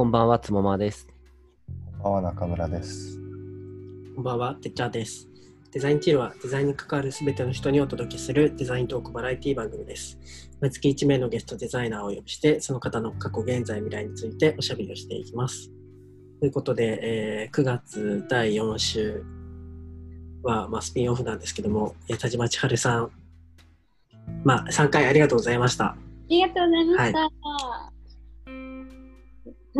こんばんは、つもまです。こんばんは中村です。こんばんは、てっちゃんです。デザインチームはデザインに関わるすべての人にお届けするデザイントークバラエティ番組です。毎月1名のゲストデザイナーをお呼びして、その方の過去、現在、未来についておしゃべりをしていきます。ということで、えー9月第4週は、まあ、スピンオフなんですけども、えー田島千春さん、まあ、3回ありがとうございました。ありがとうございました。ス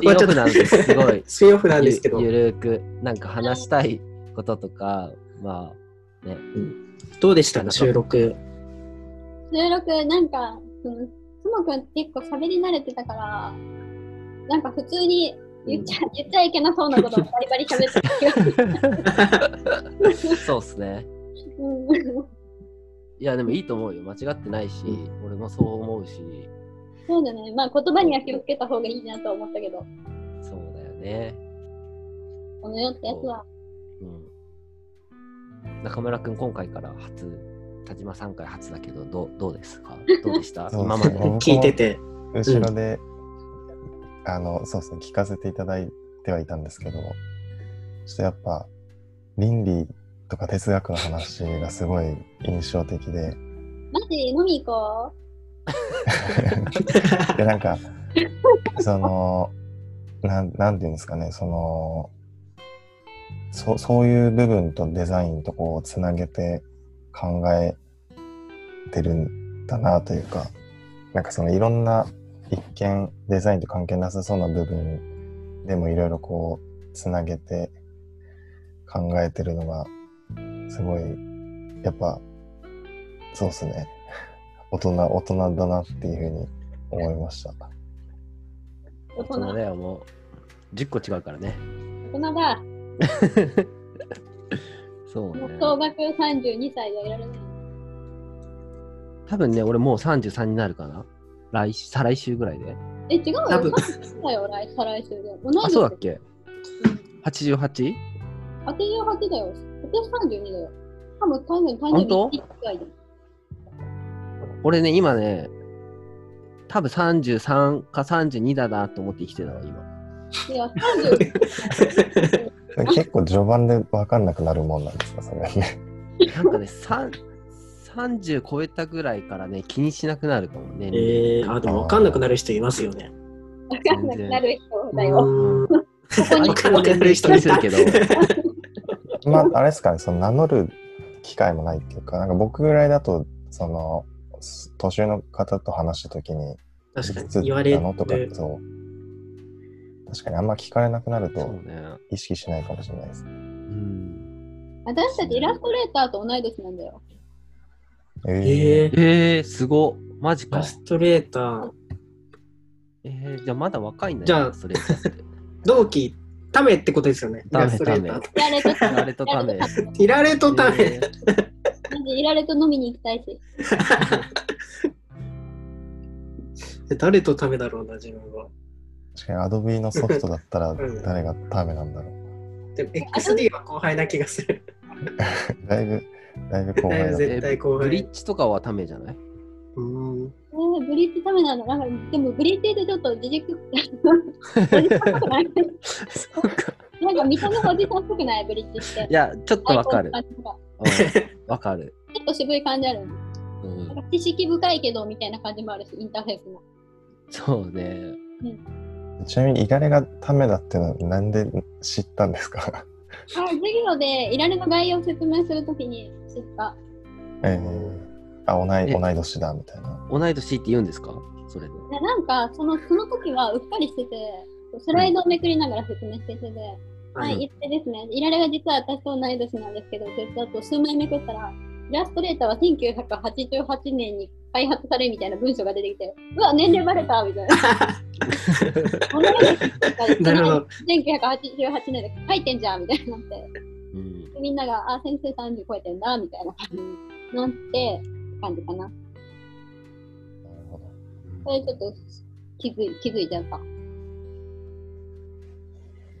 ピンオフなんです。すごい。スピンオフなんですけどゆ、ゆるく、なんか話したいこととか、まあ、ね、どうでしたか、収録。収録、なんか、そのつもくん結構喋り慣れてたから、なんか普通に言っちゃ,、言っちゃいけなそうなことをバリバリ喋ってた気がする。そうっすね。うんいや、でもいいと思うよ。間違ってないし、俺もそう思うし、そうだね。まあ言葉には気をつけた方がいいなと思ったけど、そうだよね。この世ってやつは、うん。中村くん、今回から初、田島3回初だけど、どうどうですか？どうでした？今まで。聞いてて。後ろで、あの、そうですね、聞かせていただいてはいたんですけど、ちょっとやっぱ、倫理とか哲学の話がすごい印象的で、マジ飲み行こ で、なんか、その、なん、なんていうんですかね、その、そそういう部分とデザインとこうつなげて考えてるんだなというか、なんかそのいろんな一見デザインと関係なさそうな部分でもいろいろこうつなげて考えてるのがすごいやっぱそうですね 大人大人だなっていうふうに思いました。う。大人だよ、もう、10個違うからね。大人だ。そうもうね。総額32歳ではいられない。多分ね、俺もう33になるかな。来週、再来週ぐらいで。え、違うよ。多分30だよ、来再来週で。あ、年そうだっけ ?88? 88だよ。今年32だよ。多分誕生日、誕生日1回。俺ね、今ね、多分33か32だなと思って生きてたわ、今。いや、30。結構序盤で分かんなくなるもんなんですか、それ。なんかね、3 30超えたぐらいからね、気にしなくなるかもね。えー、あ、でも分かんなくなる人いますよね。わかんなくなる人だよ。うーんここにわかんなくなる人気にするけど。まあ、あれですかね、その名乗る機会もないっていうか、なんか僕ぐらいだと、その、す年上の方と話したときに、確かに言われなのとかる、そう。確かにあんま聞かれなくなると。意識しないかもしれないですね。うん。私たちイラストレーターと同い年なんだよ。ええー、えー、すご。マジかイラ。ストレーター、えー、じゃあまだ若いんだよ。じゃあそれ。同期、タメってことですよね。イタメラストレーター。イラレと、あれとため。イラレとタメ。えーマジイラレと飲みに行きたいし。誰とタメだろうな、自分は。確かにアドビのソフトだったらん誰がダメなんだろう。でも XD は後輩な気がする。だいぶ、だいぶ後輩だ。絶対後輩ブリッジとかはためじゃない？うーん。えー、ブリッジダメなのなんか、でもブリッジってちょっと自軸。おじさんっぽくないそうか。なんか見た目おじさんっぽくないブリッジって。いや、ちょっとわかるわかる。ちょっと渋い感じある。うんなんか知識深いけどみたいな感じもあるし、インターフェースも。そうね。ちなみに、いられがためだっていうのはなんで知ったんですか？あ授業でいられの概要を説明するときに知った。えー、あ、同いえ同い年だみたいな。同い年って言うんですか？それで。でなんかそのその時はうっかりしてて、スライドをめくりながら説明してて、はい、言ってですね、いられが実は私と同い年なんですけど、絶対あと数枚めくったら、イラストレーターは1988年に開発されみたいな文章が出てきて、うわ、年齢バレたみたいな。同い年ってなるほど。1988年で書いてんじゃんみたいになって、うん。でみんなが、あ、先生30超えてんだみたいな感じになって、感じかな。なるほど。それちょっと気づい気づいちゃった。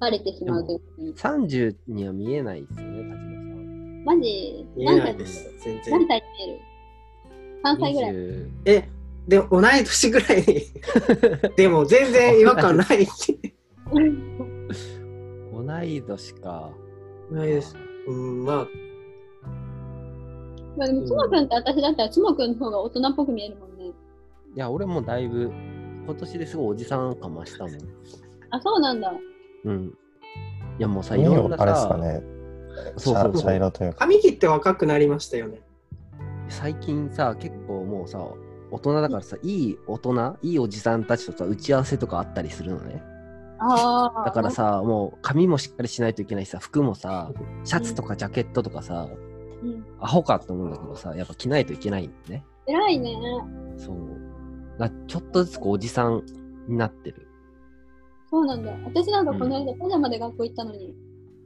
バレてしまうということに。30には見えないですよね、田島さん。マジ？見え何歳ないです。全然何。歳に見える ?3 歳ぐらい。20え、で同い年ぐらいに でも全然違和感ない 同い年か。ないですうんまあまあでも、つもくんって私だったら、つもくんの方が大人っぽく見えるもんね。いや、俺もだいぶ、今年ですごいおじさん感増したもん。あ、そうなんだ。うん。いや、もうさ、い髪ろんなをあれですかさ、ね、そうそうそう茶茶色というか。髪切って若くなりましたよね最近さ、結構もうさ、大人だからさ、いい大人、いいおじさんたちとさ、打ち合わせとかあったりするのね。ああ。だからさ、もう髪もしっかりしないといけないしさ、服もさ、シャツとかジャケットとかさ、うん、アホかと思うんだけどさ、やっぱ着ないといけないんだね。偉いね。そう。だちょっとずつこうおじさんになってる。そうなんだ。私なんかこの間、パジャマで学校行ったのに。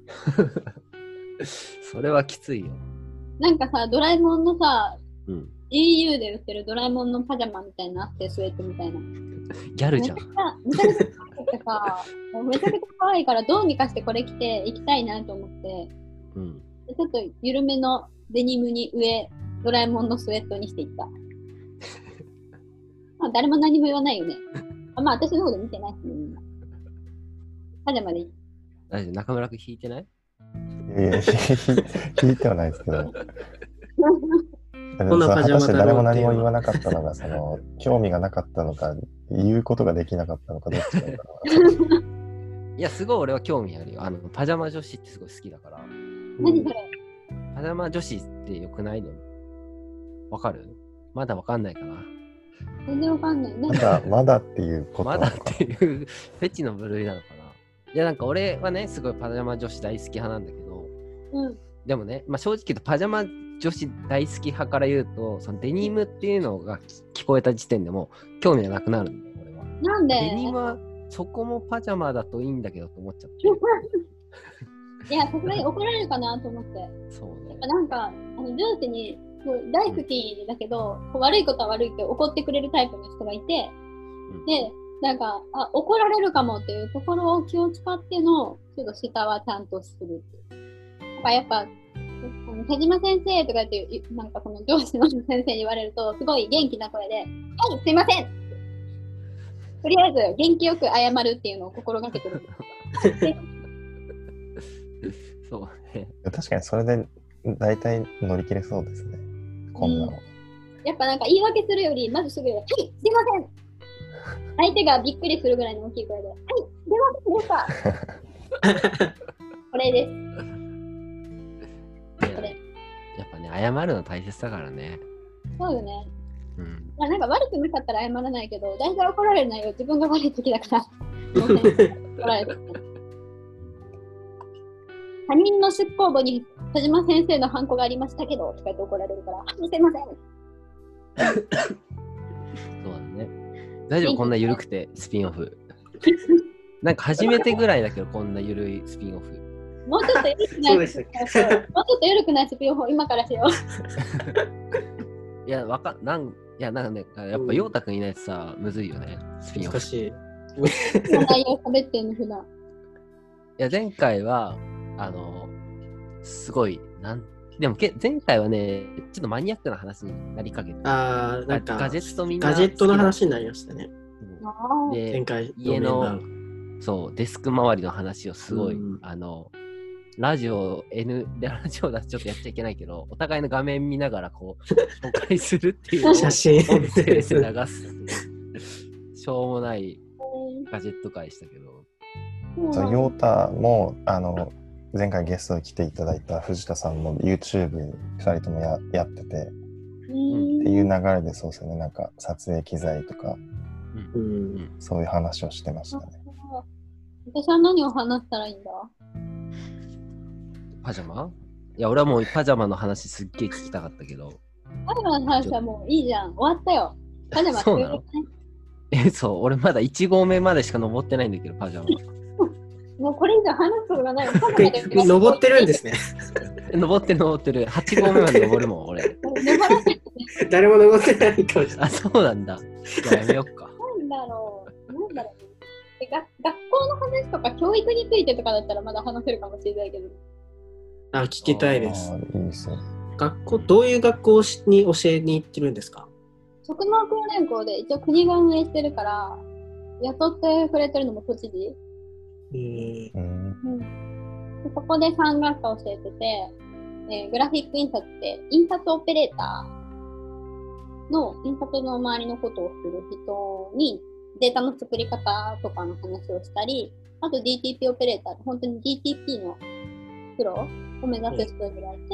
それはきついよ。なんかさ、ドラえもんのさ、うん。EU で売ってるドラえもんのパジャマみたいなのあって、スウェットみたいな。ギャルじゃんめちゃ。くちゃ、可愛くてさ、もうめちゃくちゃ可愛いから、どうにかしてこれ着て行きたいなと思って、うん。でちょっと緩めのデニムに上、ドラえもんのスウェットにしていった。まあ、誰も何も言わないよね。あまあ、私のこと見てないしね、みんな。パジャマで大丈夫中村君弾いてない？いやいや、聞 いてはないですけど。果たして誰も何も言わなかったのが、その、興味がなかったのか、言うことができなかったのか、どっちなのかな。いや、すごい俺は興味あるよ。あの、パジャマ女子ってすごい好きだから。何それパジャマ女子ってよくないでも。わかる？まだわかんないかな。全然わかんない。何まだ、まだっていうことまだっていうフェチの部類なのかな。いや、なんか俺はね、すごいパジャマ女子大好き派なんだけど、うん。でもね、まあ、正直言うとパジャマ女子大好き派から言うと、そのデニムっていうのが聞こえた時点でもう興味がなくなるんだよ、俺は。なんで？デニムはそこもパジャマだといいんだけどと思っちゃって。いや、さすがに怒られるかなと思って。やそうねっぱ。なんか、あの上司に、大好きだけど、こう悪いことは悪いって怒ってくれるタイプの人がいて、うんで、なんか、あ、怒られるかもっていうところを気を使っての、ちょっと下はちゃんとするっていう。なんかやっぱ、あの田島先生とか言って、いなんかこの上司の先生に言われると、すごい元気な声で、はい、すいませんとりあえず元気よく謝るっていうのを心がけてる。そうね。確かにそれで大体乗り切れそうですね。こんなの。やっぱなんか言い訳するより、まずすぐ、はい、すいません相手がびっくりするぐらいの大きい声で、はい、すいませんでした これです。これ。やっぱね、謝るの大切だからね。そうよね。うん。まあなんか悪くなかったら謝らないけど、大体怒られる内容自分が悪い時だから。ごめん怒られる。他人の出向簿に田島先生のハンコがありましたけど、とか言って怒られるから、は いすいません。そうだね。大丈夫？こんな緩くてスピンオフ。なんか初めてぐらいだけど、こんな緩いスピンオフ。もうちょっと緩くないもうちょっと緩くないスピンオフを今からしよう。いや、わかなん、いや、なんかね、やっぱ、陽太くんいないとさ、むずいよね、スピンオフ。い難しい。内容喋ってんの普段。や、前回は、あの、すごい、なん、でもけ、前回はね、ちょっとマニアックな話になりかけて、あー、なんか、ガジェットみんなガジェットの話になりましたね。なあで前回家のそう、デスク周りの話をすごい、うんあの、ラジオ N でラジオだとちょっとやっちゃいけないけど、お互いの画面見ながらこう、紹介するっていう 写真音声で流す。しょうもないガジェット会したけど。そう、ヨータも、あの、前回ゲストに来ていただいた藤田さんも YouTube2 人ともややってて、っていう流れでそうですよね、なんか撮影機材とか、う。うんん。そういう話をしてましたね。私は何を話したらいいんだ？パジャマ？いや、俺はもうパジャマの話すっげえ聞きたかったけど。パジャマの話はもういいじゃん。終わったよ。パジャマそうなのえ、そう、俺まだ1合目までしか登ってないんだけど、パジャマ。もうこれ以上話すことがない。登ってるんですね。登ってる登ってる。8合目まで登るもん、俺。誰も登ってないかもしれない。あ、そうなんだ。じゃあやめよっか。なんだろう。なんだろう。でが学校の話とか教育についてとかだったらまだ話せるかもしれないけど。あ、聞きたいですあ。ーいいですね。学校、どういう学校に教えに行ってるんですか？職能訓練校で一応国が運営してるから、雇ってくれてるのも都知事。えーうん。でそこで3学科教えてて、えーグラフィック印刷って、印刷オペレーターの印刷の周りのことをする人にデータの作り方とかの話をしたり、あと DTP オペレーター、本当に DTP のプロを目指す人にられて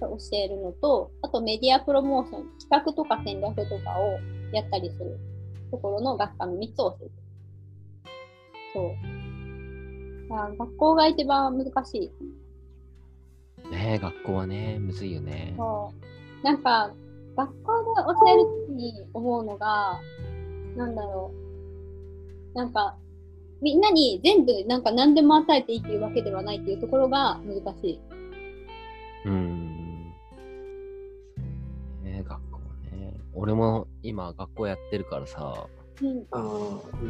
教えるのと、あとメディアプロモーション、企画とか戦略とかをやったりするところの学科の3つを教えてる。そう。あ学校が一番難しい。ねえ学校はね、むずいよね。そう。なんか、学校で教えるときに思うのが、なんだろう。なんか、みんなに全部なんか何でも与えていいっていうわけではないっていうところが難しい。うん。ねえ学校ね。俺も今学校やってるからさ、うん。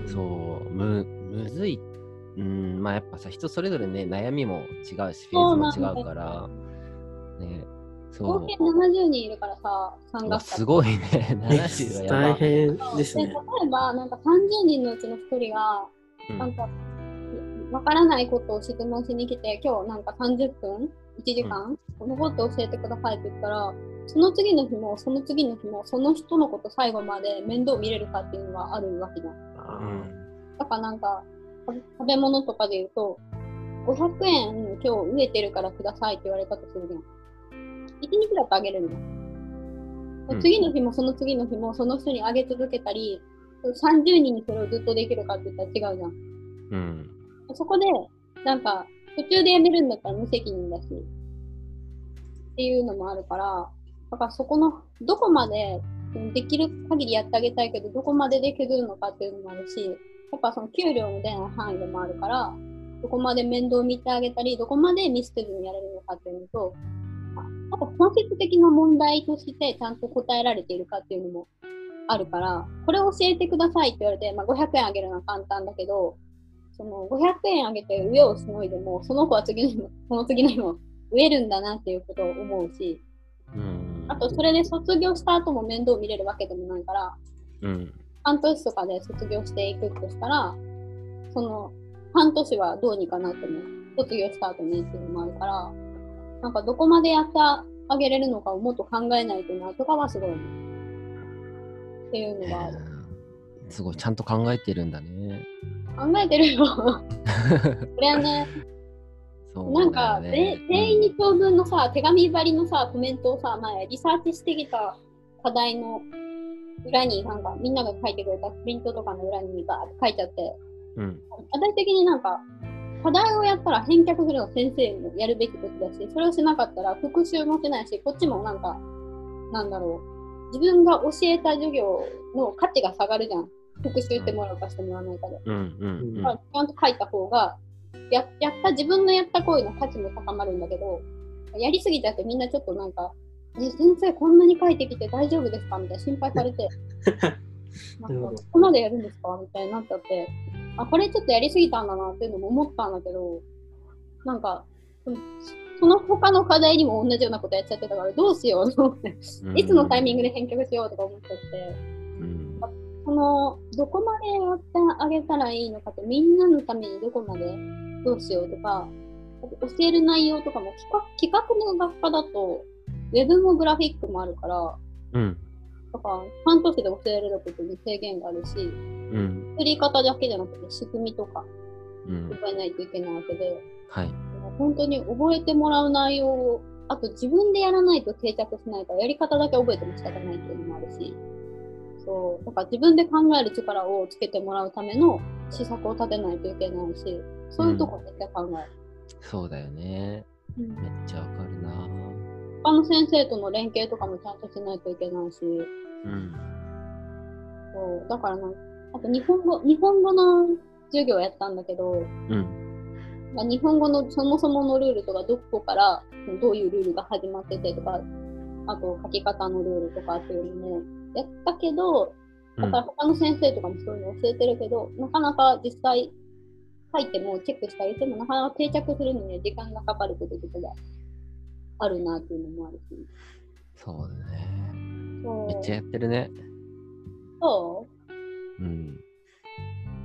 そう、む、むずい。うん、まあやっぱさ、人それぞれね、悩みも違うし、フェーズそうも違うから、ね、そう合計。70人いるからさ、3うわ学科。すごいね、70はやば大。変ですで、ね例。えば、なんか30人のうちの1人が、うんなんか、わからないことを質問しに来て、今日なんか30分 ?1 時間、このこと教えてくださいって言ったら、その次の日も、その次の日も、その人のこと最後まで面倒見れるかっていうのがあるわけじゃん。あうんだからなんか、食べ物とかで言うと、500円今日植えてるからくださいって言われたとするじゃん。1日だとあげるんだよ。うん次の日もその次の日もその人にあげ続けたり、30人にそれをずっとできるかって言ったら違うじゃん。うん。そこで、なんか、途中でやめるんだったら無責任だし、っていうのもあるから、だからそこの、どこまで、うんできる限りやってあげたいけど、どこまでで削るのかっていうのもあるし、やっぱその給料の出ない範囲でもあるから、どこまで面倒見てあげたり、どこまでミスせずにやれるのかっていうのと、ああと本質的な問題としてちゃんと答えられているかっていうのもあるから、これを教えてくださいって言われて、まあ、500円あげるのは簡単だけど、その500円あげて上をしのいでも、その子は次の日も、その次の日も植えるんだなっていうことを思うし、うん。あとそれで卒業した後も面倒見れるわけでもないから、うん。半年とかで卒業していくとしたら、その半年はどうにかなっても、卒業した後ねっていうのもあるから、なんかどこまでやってあげれるのかをもっと考えないとなとかはすごい、っていうのがある。すごい、ちゃんと考えてるんだね。考えてるよ。これはね、そうなんか、全員に長文のさ、手紙張りのさ、コメントをさ、前、リサーチしてきた課題の裏に、なんか、みんなが書いてくれたプリントとかの裏にバーって書いちゃって、うん。具体的になんか、課題をやったら返却するの先生もやるべきことだし、それをしなかったら復習もしないし、こっちもなんか、なんだろう、自分が教えた授業の価値が下がるじゃん。復習してもらうかしてもらわないかで。うん。うん。だからちゃんと書いた方がや、やった、自分のやった行為の価値も高まるんだけど、やりすぎちゃってみんなちょっとなんか、え、先生こんなに書いてきて大丈夫ですか？みたいな心配されて、なんかここまでやるんですか？みたいになっちゃって、あ、これちょっとやりすぎたんだなっていうのも思ったんだけど、なんか、その他の課題にも同じようなことやっちゃってたから、どうしようと思って、いつのタイミングで返却しようとか思っちゃって、うん。その、どこまでやってあげたらいいのかと、みんなのためにどこまでどうしようとか、教える内容とかも企画企画の学科だと、ウェブもグラフィックもあるから、うん。だから半年で教えれることに制限があるし、うん。作り方だけじゃなくて仕組みとかうん。覚えないといけないわけで、はい。本当に覚えてもらう内容を、あと自分でやらないと定着しないから、やり方だけ覚えても仕方ないっていうのもあるし、そう、だから自分で考える力をつけてもらうための施策を立てないといけないし、そういうとこ絶対考える。そうだよね。うんめっちゃわか。他の先生との連携とかもちゃんとしないといけないし、うん。そうだからなあと日本語、日本語の授業やったんだけど、うん。まあ日本語のそもそものルールとか、どこからどういうルールが始まっててとか、あと書き方のルールとかっていうのもやったけど、うんだから他の先生とかもそういうの教えてるけど、なかなか実際書いてもチェックしたりしても、なかなか定着するのには時間がかかることとかがあるなっていうのもあるし。そうだね。めっちゃやってるね。そううん。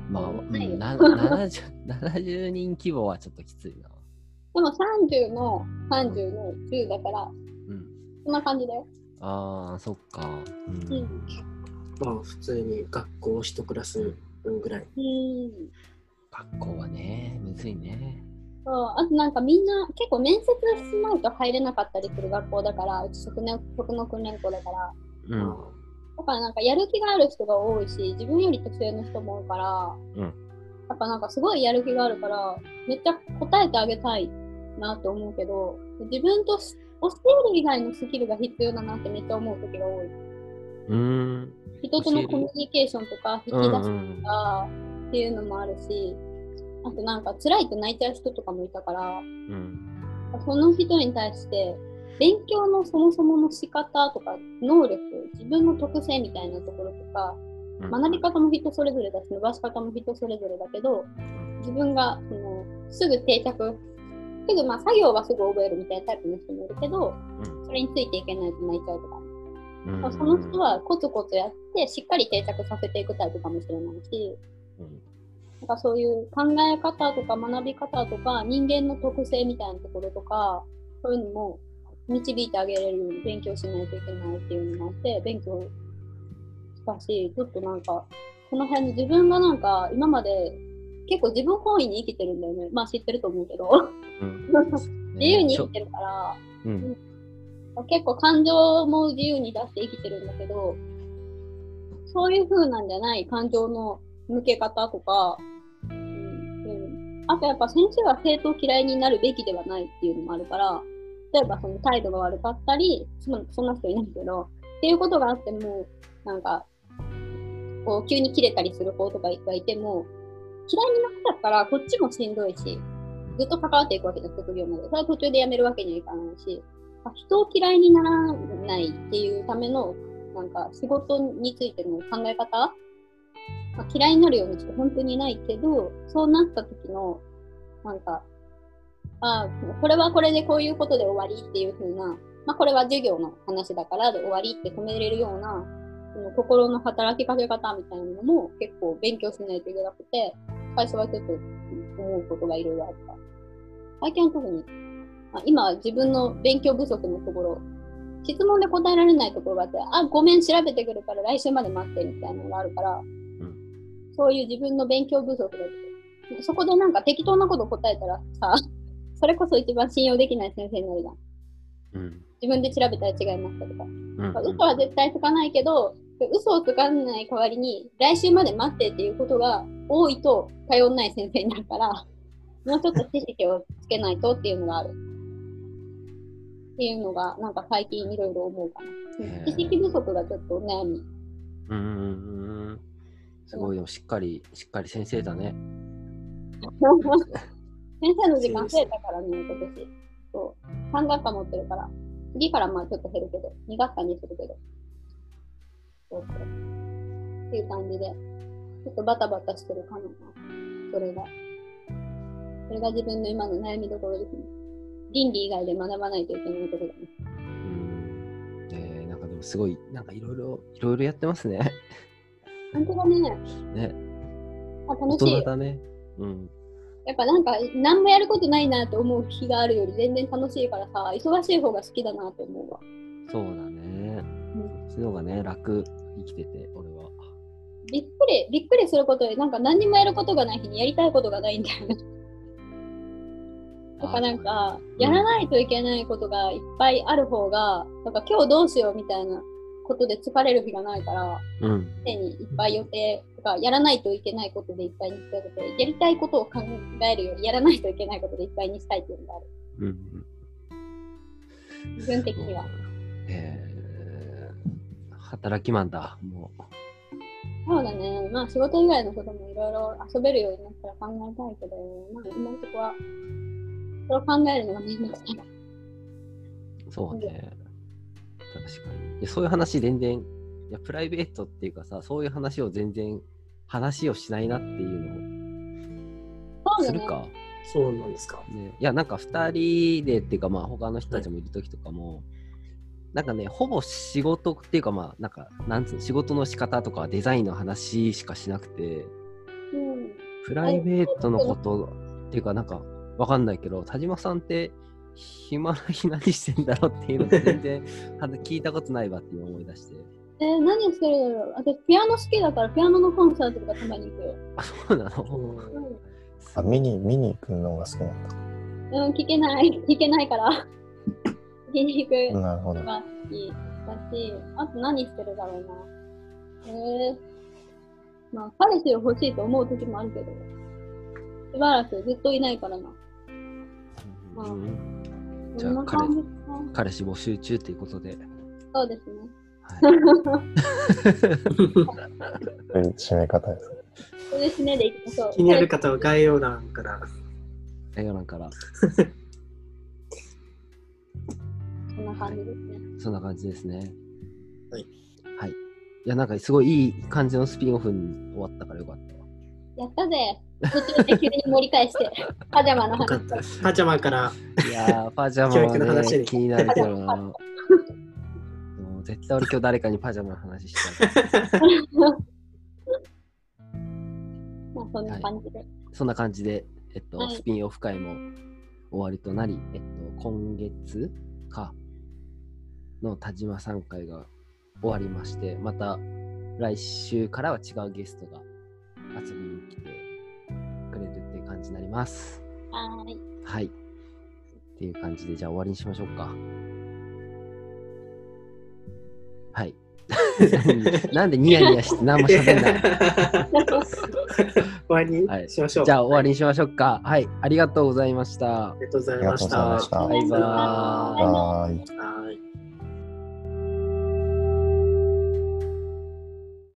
まあ、うん、な 70, 70人規模はちょっときついな。でも30の30の10だから、うん。そんな感じだよ。ああ、そっか。うん。うん。まあ普通に学校一クラス分ぐらい。うん。学校はね、むずいね。そう。あとなんかみんな結構面接しないと入れなかったりする学校だから、うち職の職の訓練校だから、うん。だからなんかやる気がある人が多いし、自分より年上の人も多いから、うん。やっぱなんかすごいやる気があるから、めっちゃ答えてあげたいなと思うけど、自分とし教える以外のスキルが必要だなってめっちゃ思う時が多い。うん。人とのコミュニケーションとか、引きうん出しうん。とかっていうのもあるし、あとなんか辛いと泣いちゃう人とかもいたから、うん。その人に対して、勉強のそもそもの仕方とか、能力、自分の特性みたいなところとか、うん。学び方も人それぞれだし、伸ばし方も人それぞれだけど、自分がそのすぐ定着、すぐまあ作業はすぐ覚えるみたいなタイプの人もいるけど、うん。それについていけないと泣いちゃうとか、うん。まあその人はコツコツやって、しっかり定着させていくタイプかもしれないし、うんなんかそういう考え方とか学び方とか人間の特性みたいなところとかそういうのも導いてあげれるように勉強しないといけないっていうのもあって勉強したしちょっとなんかこの辺自分がなんか今まで結構自分本位に生きてるんだよね。まあ知ってると思うけど。うん。自由に生きてるから。うん。結構感情も自由に出して生きてるんだけどそういう風なんじゃない。感情の向け方とか、あとやっぱ先生は生徒を嫌いになるべきではないっていうのもあるから例えばその態度が悪かったりそんそんな人いないけどっていうことがあってもなんかこう急に切れたりする子とかがいても嫌いになっちゃったらこっちもしんどいしずっと関わっていくわけじゃん卒業まで。それは途中でやめるわけにはいかないし人を嫌いにならないっていうためのなんか仕事についての考え方、まあ、嫌いになるような人本当にないけどそうなった時のなんかあこれはこれでこういうことで終わりっていう風な、まあ、これは授業の話だからで終わりって止めれるようなその心の働きかけ方みたいなのも結構勉強しないといけなくて最初はちょっと思うことがいろいろあった。最近は特にあ今は自分の勉強不足のところ、質問で答えられないところがあって、あ、ごめん、調べてくるから来週まで待ってみたいなのがあるから、そういう自分の勉強不足が出て、そこでなんか適当なこと答えたらさ、それこそ一番信用できない先生になるじゃん。うん自分で調べたら違いましたとか。うんまあ嘘は絶対つかないけど、嘘をつかない代わりに、来週まで待ってっていうことが多いと頼んない先生になるから、もうちょっと知識をつけないとっていうのがある。っていうのが、なんか最近いろいろ思うかな。知識不足がちょっと悩み。うんうんうんすごいでもしっかりしっかり先生だね。先生の時間増えたからね、今年。そう。3学科持ってるから、次からまあちょっと減るけど、2学科にするけど。そうそう。っていう感じで、ちょっとバタバタしてるかもな。それが。それが自分の今の悩みどころですね。倫理以外で学ばないといけないところだね。うんえーなんかでもすごいなんかいろいろいろいろやってますね。本当だね。ねあ大楽しいだね。うんやっぱなんか、何もやることないなと思う日があるより全然楽しいからさ、忙しい方が好きだなと思うわ。そうだね。んそっちの方がね楽生きてて俺は。びっくり、びっくりすることで、なんか何にもやることがない日にやりたいことがないんだよね。とかなんか、やらないといけないことがいっぱいある方が、なんか今日どうしようみたいなことで疲れる日がないから、うん常にいっぱい予定とか、やらないといけないことでいっぱいにしたくて、やりたいことを考えるより、やらないといけないことでいっぱいにしたいっていうのがある。うんうん。自分的には。えー働きマンだもそうだね。まあ仕事以外のこともいろいろ遊べるようになったら考えたいけど、まあ今のところは、それを考えるのがめんどくさい。う。そうね。確かに。いやそういう話全然、いやプライベートっていうかさ、そういう話を全然話をしないなっていうの。をするか。そうなんですか。ね、いやなんか2人でっていうかまあ他の人たちもいる時とかも、なんかね、ほぼ仕事っていうか、まあ、なんか、なんつうの、仕事の仕方とかデザインの話しかしなくて、うん。プライベートのことっていうか、なんか、わかんないけど、田島さんって、暇な日何してんだろうっていうの全然は聞いたことないわっていう思い出して。えー、何してるだろう私、ピアノ好きだから、ピアノのコンサートとかたまに行くよ。あ、そうなの？うんうあ、見に、見に行くのが好きなんだ。ん。うん、聞けない、聞けないから。聞きに行くなるほどの。が好きだし、あと何してるだろうな。えー、まあ、彼氏を欲しいと思う時もあるけど、しばらくずっといないからな。まあうんじゃあ彼彼氏募集中ということで。そうですね。はい、締め方ですね。そうですねでいきましょう。気になる方は概要欄から。映画なんから、そんな感じですね。そんな感じですね。はい。はい。いや、なんかすごいいい感じのスピンオフに終わったからよかったわ。やったぜ。途中で急に盛り返して、パジャマの話。パジャマからいやー、パジャマ教育のはね、話に気になるけどな。もう絶対俺今日誰かにパジャマの話しちゃまあ、そんな感じで。う。そんな感じで、えっと、はいスピンオフ会も終わりとなり、えっと、今月かの田島さん会が終わりまして、また来週からは違うゲストが遊びに来てくれるっていう感じになります。はーい。はい。っていう感じで、じゃあ終わりにしましょうか。はい。なんでニヤニヤして何も喋んない 終わり？にはいしましょう。じゃあ終わりにしましょうか。はい。ありがとうございましたあ。りがとうございました。とうございました。バイバーイ